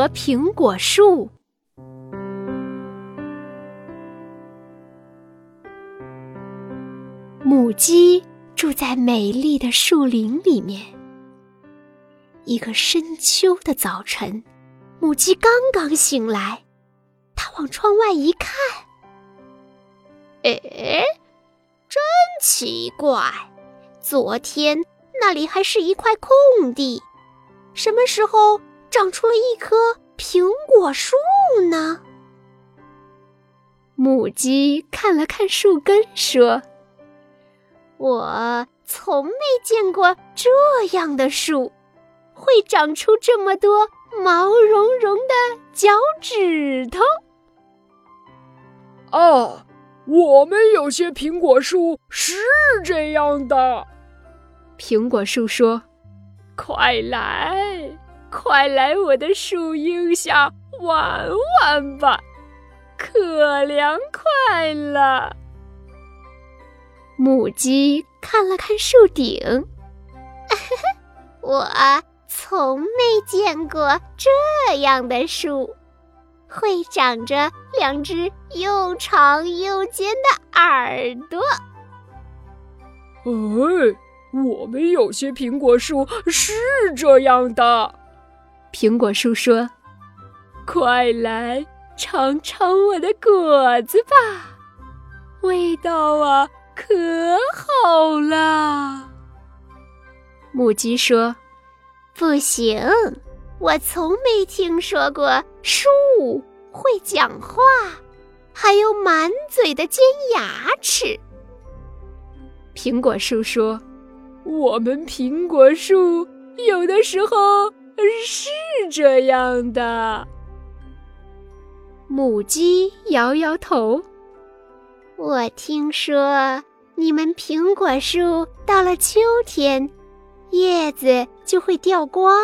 和苹果树。母鸡住在美丽的树林里面。一个深秋的早晨，母鸡刚刚醒来，它往窗外一看，哎，真奇怪，昨天那里还是一块空地，什么时候长出了一棵苹果树呢？母鸡看了看树根，说。我从没见过这样的树，会长出这么多毛茸茸的脚趾头。哦，我们有些苹果树是这样的。苹果树说：“快来，快来我的树荫下玩玩吧，可凉快了。”母鸡看了看树顶，我从没见过这样的树，会长着两只又长又尖的耳朵。哎，我们有些苹果树是这样的。苹果树说：“快来尝尝我的果子吧，味道啊！”可好啦，母鸡说：“不行，我从没听说过树会讲话，还有满嘴的尖牙齿。”苹果树说：“我们苹果树有的时候是这样的。”母鸡摇摇头：“我听说。”你们苹果树到了秋天，叶子就会掉光，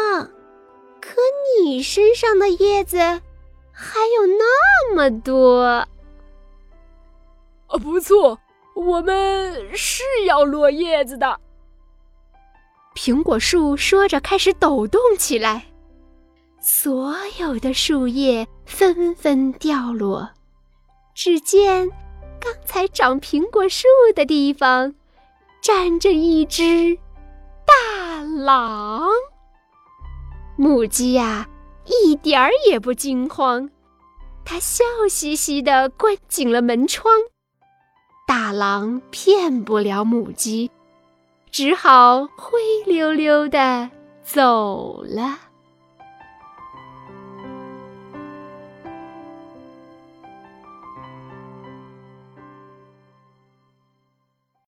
可你身上的叶子还有那么多。啊，不错，我们是要落叶子的。苹果树说着，开始抖动起来，所有的树叶纷纷掉落。只见。刚才长苹果树的地方，站着一只大狼。母鸡呀，一点儿也不惊慌，它笑嘻嘻地关紧了门窗。大狼骗不了母鸡，只好灰溜溜地走了。